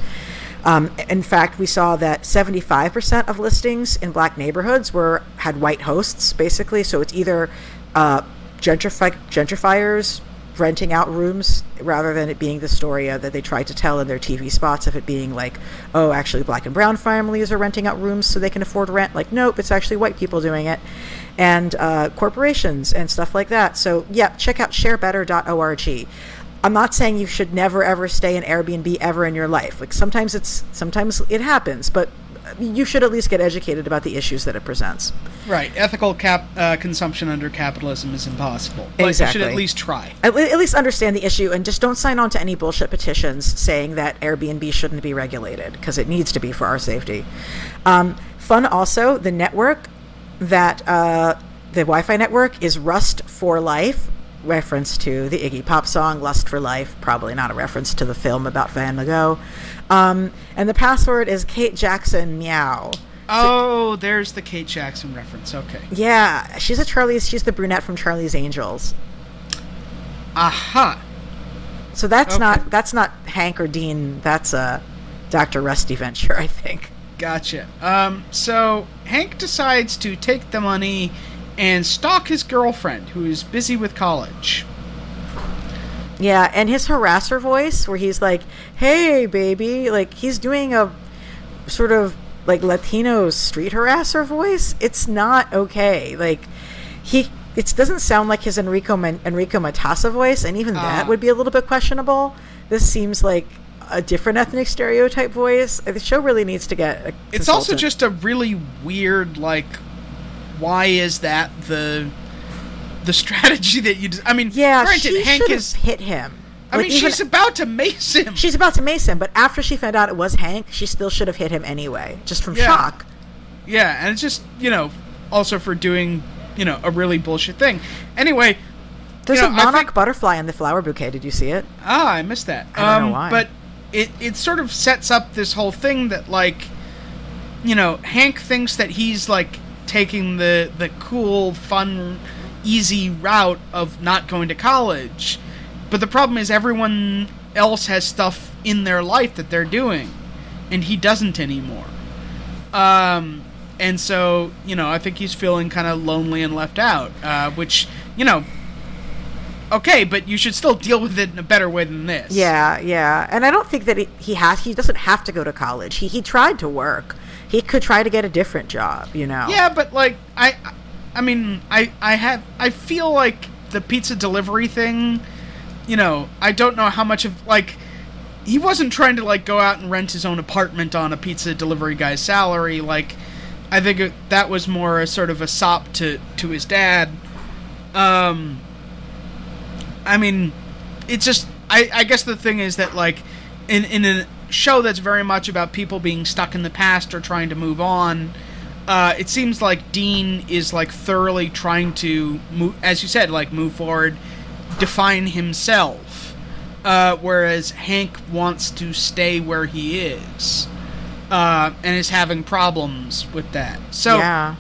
Um, in fact, we saw that 75% of listings in black neighborhoods were had white hosts, basically. So it's either uh, gentrifi- gentrifiers renting out rooms rather than it being the story that they tried to tell in their TV spots of it being like, oh, actually black and brown families are renting out rooms so they can afford rent. Like, nope, it's actually white people doing it, and uh, corporations and stuff like that. So, yeah, check out sharebetter.org. I'm not saying you should never ever stay in Airbnb ever in your life. Like sometimes it's sometimes it happens, but you should at least get educated about the issues that it presents. Right, ethical cap uh, consumption under capitalism is impossible. But Exactly. you should at least try. At, at least understand the issue and just don't sign on to any bullshit petitions saying that Airbnb shouldn't be regulated because it needs to be for our safety. Um, fun also, the network that uh, the Wi Fi network is Rust for Life, reference to the Iggy Pop song Lust for Life, probably not a reference to the film about Van Gogh. Um, and the password is Kate Jackson Meow. Oh, there's the Kate Jackson reference. Okay. Yeah, she's a Charlie's. She's the brunette from Charlie's Angels. Aha. So that's Okay. not that's not Hank or Dean. That's uh, Dr. Rusty Venture, I think. Gotcha. Um, so Hank decides to take the money and stalk his girlfriend, who is busy with college. Yeah, and his harasser voice, where he's like, "Hey, baby," like he's doing a sort of like Latino street harasser voice. It's not okay. Like he, it doesn't sound like his Enrico Man- Enrico Matassa voice, and even that Ah. would be a little bit questionable. This seems like a different ethnic stereotype voice. The show really needs to get. A It's also just a really weird, like, why is that the the strategy that you? I mean, yeah. granted, she Hank should have is. hit him. I Like, mean, even- she's about to mace him. She's about to mace him, but after she found out it was Hank, she still should have hit him anyway, just from Yeah. shock. Yeah, and it's just you know also for doing you know a really bullshit thing. Anyway, There's You a know, I monarch think- butterfly in the flower bouquet. Did you see it? ah, I missed that. I don't know Um, why. But it it sort of sets up this whole thing that like you know Hank thinks that he's like taking the the cool, fun, easy route of not going to college, but the problem is everyone else has stuff in their life that they're doing, and he doesn't anymore. Um, and so you know, I think he's feeling kind of lonely and left out, uh, which you know. Okay, but you should still deal with it in a better way than this. Yeah, yeah. And I don't think that he, he has. He doesn't have to go to college. He he tried to work. He could try to get a different job. You know. Yeah, but like I, I mean, I I have I feel like the pizza delivery thing. You know, I don't know how much of like he wasn't trying to like go out and rent his own apartment on a pizza delivery guy's salary. Like, I think that was more a sort of a sop to to his dad. Um, I mean, it's just I I guess the thing is that like in in a show that's very much about people being stuck in the past or trying to move on. Uh, it seems like Dean is like thoroughly trying to move, as you said, like move forward, define himself. uh, whereas Hank wants to stay where he is, uh, and is having problems with that. So, yeah.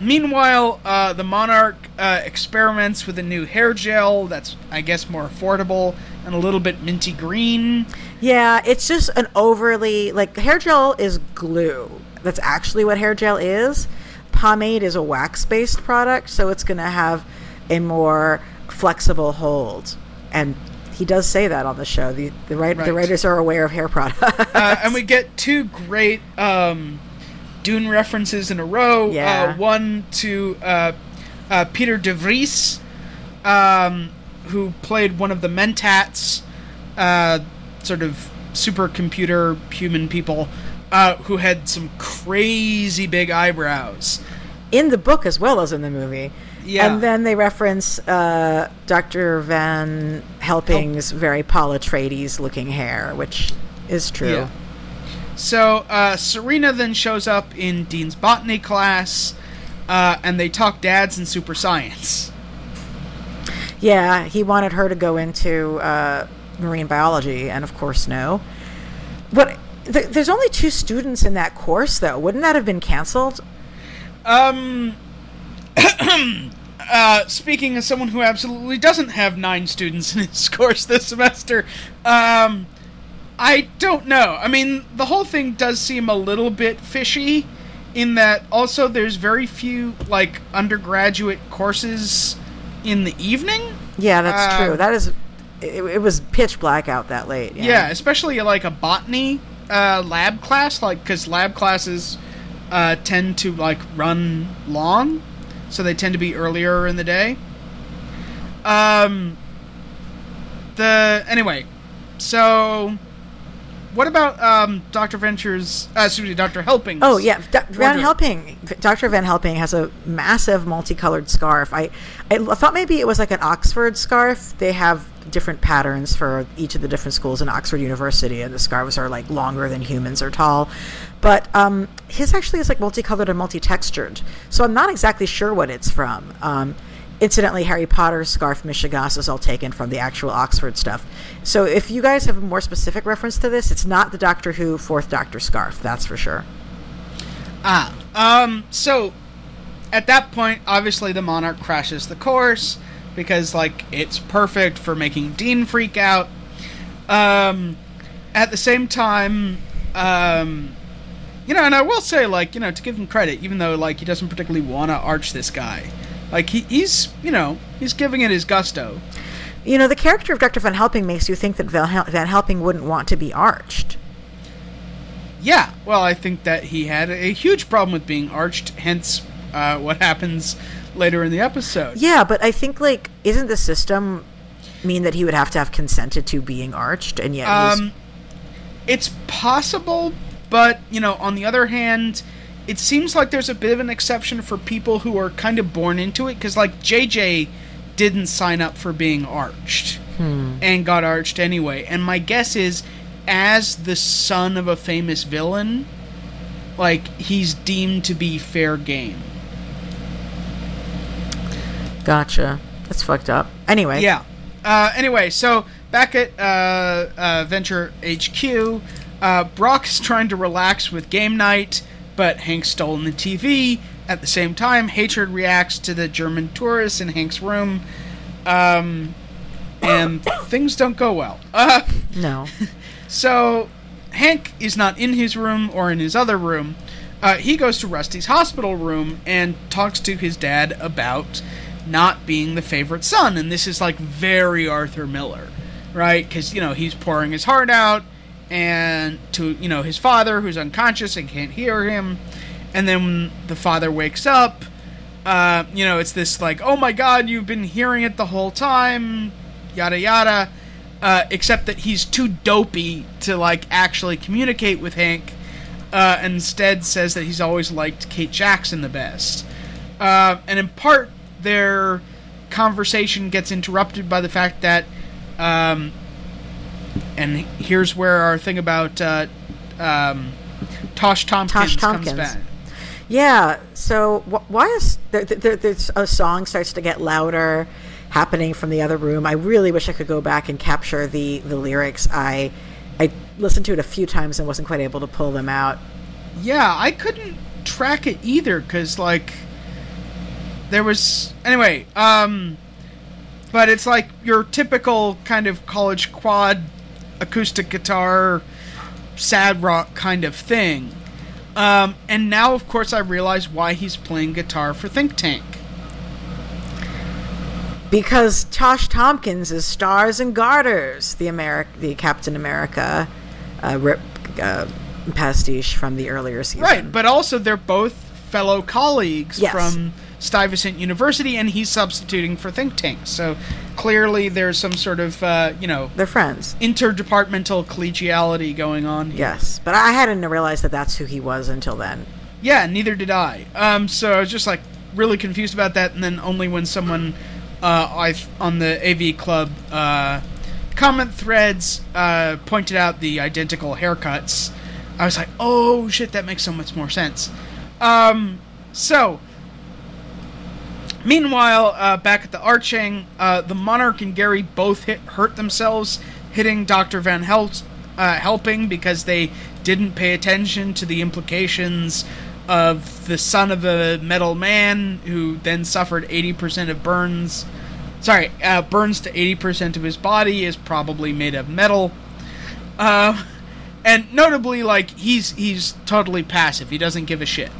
meanwhile, uh, the Monarch uh, experiments with a new hair gel that's, I guess, more affordable and a little bit minty green. Yeah, it's just an overly like hair gel is glue. That's actually what hair gel is. Pomade is a wax-based product, so it's going to have a more flexible hold. And he does say that on the show. The the, write, the writers are aware of hair products. uh, and we get two great um, Dune references in a row. Yeah. Uh, one to uh, uh, Piter De Vries, um, who played one of the Mentats, uh, sort of supercomputer human people, uh, who had some crazy big eyebrows. in the book as well as in the movie. Yeah. And then they reference uh, Dr. Van Helping's very Paul Atreides looking hair, which is true. Yeah. So uh, Serena then shows up in Dean's botany class, uh, and they talk dads and super science. Yeah, he wanted her to go into uh, marine biology, and of course, no. But th- there's only two students in that course, though. Wouldn't that have been canceled? Um. uh, speaking as someone who absolutely doesn't have nine students in his course this semester, um, I don't know. I mean, the whole thing does seem a little bit fishy, in that also there's very few like undergraduate courses in the evening. Yeah, that's Uh, true. That is, it, it was pitch black out that late. Yeah. Yeah, especially like a botany uh, lab class, like because lab classes uh, tend to like run long, so they tend to be earlier in the day. Um. The anyway, so what about um Doctor Ventures? Uh, excuse me, Doctor Helping. Oh yeah, D- Van. Helping, Dr. Van Helping has a massive multicolored scarf. I, I thought maybe it was like an Oxford scarf. They have different patterns for each of the different schools in Oxford University, and the scarves are like longer than humans are tall. But um, his actually is like multicolored and multi-textured, so I'm not exactly sure what it's from. Um, incidentally, Harry Potter's scarf Mishigas is all taken from the actual Oxford stuff. So if you guys have a more specific reference to this, it's not the Doctor Who Fourth Doctor scarf. That's for sure. Ah, um, so at that point, obviously the Monarch crashes the course because, like, it's perfect for making Dean freak out. Um, at the same time, um, you know, and I will say, like, you know, to give him credit, even though, like, he doesn't particularly want to arch this guy, like, he, he's, you know, he's giving it his gusto. You know, the character of Dr. Van Helping makes you think that Van, Hel- Helping wouldn't want to be arched. Yeah, well, I think that he had a huge problem with being arched, hence uh, what happens later in the episode. Yeah, but I think, like, isn't the system mean that he would have to have consented to being arched? And yet, Um, it's possible, but you know, on the other hand, it seems like there's a bit of an exception for people who are kind of born into it. Because like JJ didn't sign up for being arched and got arched anyway. And my guess is, as the son of a famous villain, like he's deemed to be fair game. Gotcha. That's fucked up. Anyway. Yeah. Uh, anyway, so back at uh, uh, Venture HQ, uh, Brock's trying to relax with game night, but Hank's stolen the TV. At the same time, Hatred reacts to the German tourists in Hank's room, um, and things don't go well. Uh, No. so Hank is not in his room or in his other room. Uh, he goes to Rusty's hospital room and talks to his dad about not being the favorite son, and this is like very Arthur Miller, right? Because you know he's pouring his heart out, and to you know his father who's unconscious and can't hear him, and then when the father wakes up, uh, you know it's this like, oh my God, you've been hearing it the whole time, yada yada. Uh, except that he's too dopey to like actually communicate with Hank. Uh, and instead says that he's always liked Kate Jackson the best. Uh, and in part, their conversation gets interrupted by the fact that, um, and here's where our thing about uh, um, Tosh Tompkins, Tosh Tompkins. comes back. Yeah. So wh- why is there, there, there's a song starts to get louder, happening from the other room. I really wish I could go back and capture the the lyrics. I I listened to it a few times and wasn't quite able to pull them out. Yeah, I couldn't track it either because like there was anyway. Um, but it's like your typical kind of college quad acoustic guitar sad rock kind of thing. Um, and now, of course, I realize why he's playing guitar for Think Tank. Because Tosh Tompkins is Stars and Garters, the America, the Captain America uh, rip, uh, pastiche from the earlier season. Right, but also they're both fellow colleagues Yes. from Stuyvesant University, and he's substituting for Think tanks. So clearly, there's some sort of uh, you know They're friends. interdepartmental collegiality going on. Here. Yes, but I hadn't realized that that's who he was until then. Yeah, neither did I. Um, so I was just like really confused about that, and then only when someone uh, I on the AV Club uh, comment threads uh, pointed out the identical haircuts, I was like, oh shit, that makes so much more sense. Um, so. Meanwhile, uh, back at the arching, uh, the monarch and Gary both hit, hurt themselves hitting Dr. Van Hel- uh, helping because they didn't pay attention to the implications of the son of a metal man who then suffered 80% of burns. Sorry, uh, burns to 80% of his body is probably made of metal. Uh, and notably, like he's he's totally passive. He doesn't give a shit.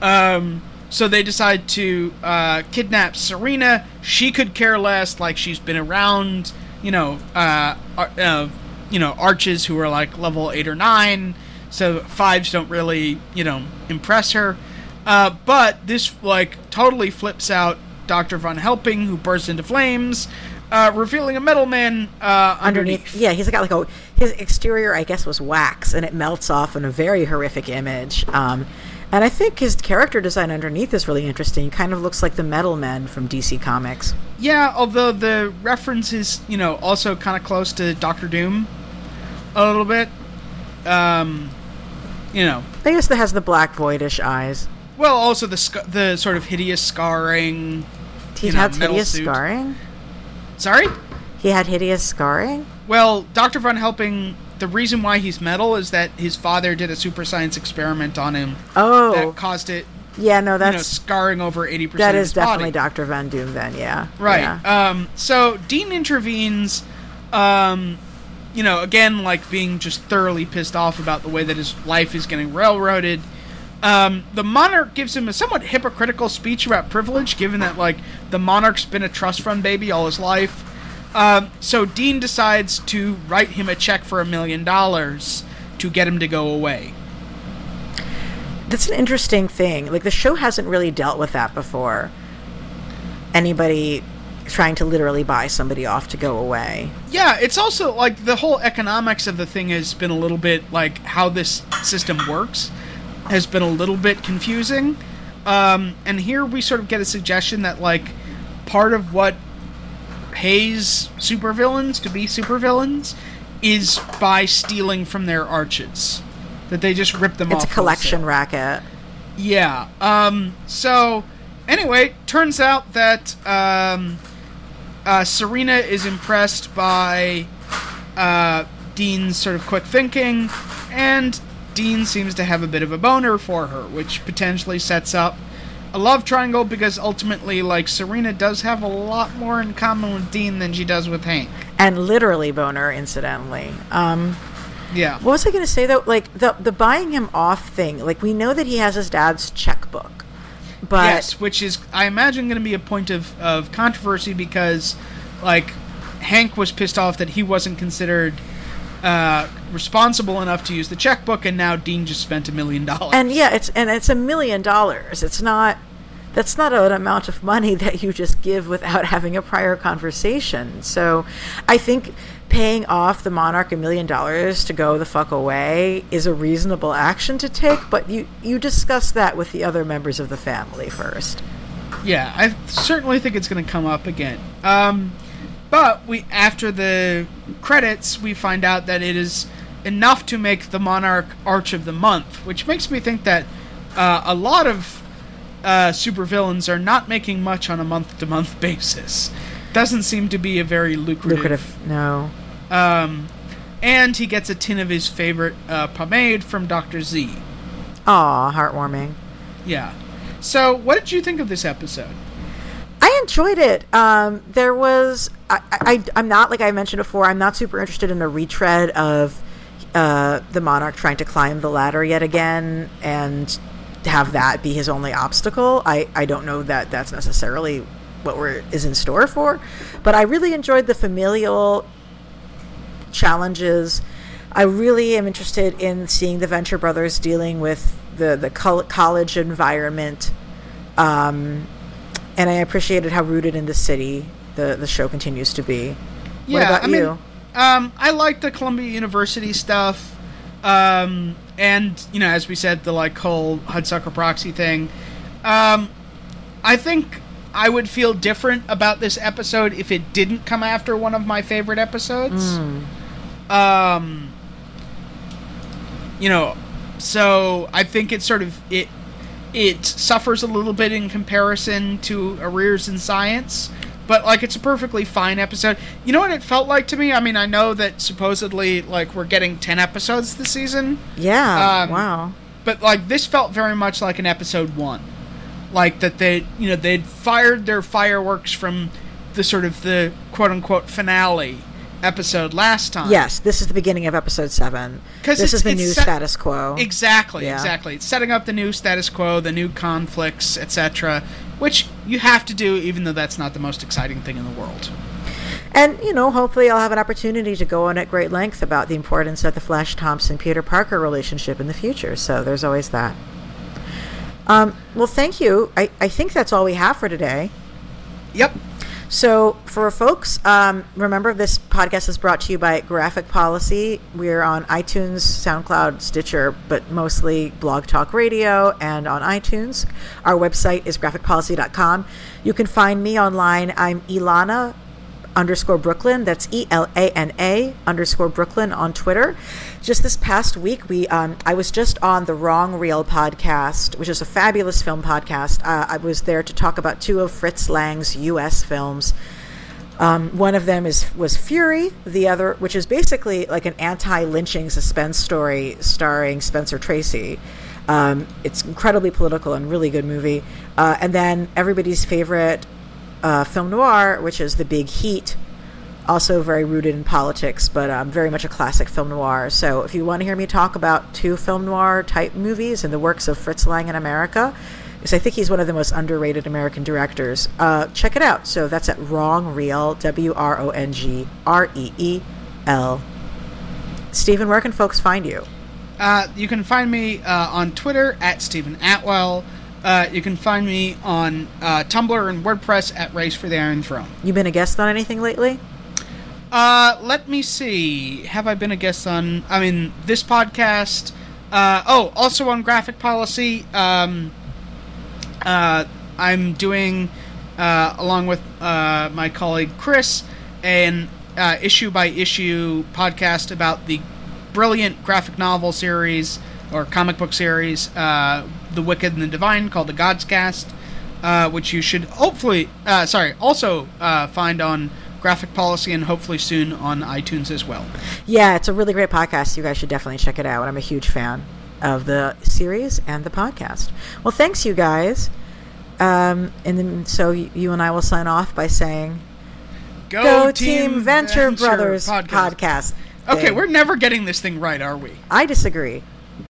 Um, so they decide to uh, kidnap Serena. She could care less. Like she's been around, you know, uh, uh, you know, arches who are like level eight or nine. So fives don't really, you know, impress her. Uh, but this like totally flips out Doctor Von Helping, who bursts into flames, uh, revealing a metal man uh, underneath. underneath. Yeah, he's got like a his exterior, I guess, was wax, and it melts off in a very horrific image. Um, and I think his character design underneath is really interesting. Kind of looks like the Metal Men from DC Comics. Yeah, although the reference is, you know, also kind of close to Doctor Doom a little bit. Um, you know, I guess that has the black voidish eyes. well, also the sc- the sort of hideous scarring. He you know, had hideous suit. scarring. Sorry. He had hideous scarring. Well, Doctor Von Helping. The reason why he's metal is that his father did a super science experiment on him Oh, that caused it, yeah, no, you know, that's scarring over eighty percent. that of is his definitely. Doctor Van Doom. Then, yeah, Right. Yeah. Um, so Dean intervenes, um, you know, again, like being just thoroughly pissed off about the way that his life is getting railroaded. Um, the monarch gives him a somewhat hypocritical speech about privilege, given that, like, the monarch's been a trust fund baby all his life. Um, so Dean decides to write him a check for a million dollars to get him to go away. That's an interesting thing. Like the show hasn't really dealt with that before. Anybody trying to literally buy somebody off to go away. Yeah, it's also like the whole economics of the thing has been a little bit like how this system works has been a little bit confusing. Um, and here we sort of get a suggestion that like part of what pays supervillains to be supervillains is by stealing from their arches. That they just rip them It's off. It's a collection wholesale. racket. Yeah. Um. So, anyway, turns out that um, uh, Serena is impressed by uh, Dean's sort of quick thinking, and Dean seems to have a bit of a boner for her, which potentially sets up a love triangle because ultimately, like, Serena does have a lot more in common with Dean than she does with Hank. And literally boner, incidentally. Um, Yeah. what was I going to say though? Like the the buying him off thing. Like we know that he has his dad's checkbook, but yes, which is I imagine going to be a point of, of controversy because like Hank was pissed off that he wasn't considered uh, responsible enough to use the checkbook, and now Dean just spent a million dollars. and yeah, it's and it's a million dollars. It's not. That's not an amount of money that you just give without having a prior conversation. So, I think paying off the monarch a million dollars to go the fuck away is a reasonable action to take. But you you discuss that with the other members of the family first. yeah, I certainly think it's going to come up again. Um, but we after the credits, we find out that it is enough to make the Monarch Arch of the Month, which makes me think that uh, a lot of uh, supervillains are not making much on a month-to-month basis. doesn't seem to be a very lucrative. lucrative. No. Um, and he gets a tin of his favorite uh, pomade from Doctor Z. Aw, heartwarming. Yeah. So, what did you think of this episode? I enjoyed it. Um, there was I, I I'm not like I mentioned before. I'm not super interested in a retread of uh, the monarch trying to climb the ladder yet again and have that be his only obstacle. I I don't know that that's necessarily what we're is in store for, but I really enjoyed the familial challenges. I really am interested in seeing the Venture Brothers dealing with the the col- college environment. Um, and I appreciated how rooted in the city the the show continues to be. Yeah, what about I you? mean, um, I like the Columbia University stuff, um, and you know, as we said, the like whole Hudsucker Proxy thing. Um, I think I would feel different about this episode if it didn't come after one of my favorite episodes. Hmm. Um, you know, so I think it sort of it. It suffers a little bit in comparison to Arrears in Science, but like it's a perfectly fine episode. You know what it felt like to me? I mean, I know that supposedly like we're getting ten episodes this season, yeah, um, wow. but like this felt very much like an episode one, like that they you know they'd fired their fireworks from the sort of the quote unquote finale episode last time. Yes, this is the beginning of episode seven. Because This is the new set- status quo. Exactly, Yeah. exactly. It's setting up the new status quo, the new conflicts, etc., which you have to do even though that's not the most exciting thing in the world. And, you know, hopefully I'll have an opportunity to go on at great length about the importance of the Flash Thompson Peter Parker relationship in the future. So there's always that. Um, well, thank you. I, I think that's all we have for today. Yep. So, for folks, um, remember this podcast is brought to you by Graphic Policy. We're on iTunes, SoundCloud, Stitcher, but mostly Blog Talk Radio and on iTunes. Our website is graphicpolicy.com. You can find me online. I'm Elana underscore Brooklyn. That's E L A N A underscore Brooklyn on Twitter. Just this past week, we um, I was just on the Wrong Reel podcast, which is a fabulous film podcast. Uh, I was there to talk about two of Fritz Lang's U.S. films. Um, one of them is was Fury. The other, which is basically like an anti-lynching suspense story starring Spencer Tracy. Um, it's incredibly political and really good movie. Uh, and then everybody's favorite uh, film noir, which is The Big Heat, also very rooted in politics, but um, very much a classic film noir. So if you want to hear me talk about two film noir type movies and the works of Fritz Lang in America, because I think he's one of the most underrated American directors, uh, check it out. So that's at Wrong Reel, W R O N G R E E L. Steven, where can folks find you? Uh, you can find me uh, on Twitter at Steven Attewell. Uh, you can find me on uh, Tumblr and WordPress at Race for the Iron Throne. You been a guest on anything lately? Uh, let me see. Have I been a guest on? I mean, this podcast. Uh, oh, also on Graphic Policy. Um, uh, I'm doing, uh, along with uh, my colleague Chris, an uh, issue by issue podcast about the brilliant graphic novel series or comic book series, The Wicked and the Divine, called The Gods Cast, which you should hopefully, sorry, also find on Graphic Policy and hopefully soon on iTunes as well. Yeah, it's a really great podcast. You guys should definitely check it out. I'm a huge fan of the series and the podcast. Well, thanks, you guys. Um, and then, so you and I will sign off by saying, "Go, Team, Venture, Brothers podcast." Okay, we're never getting this thing right, are we? I disagree.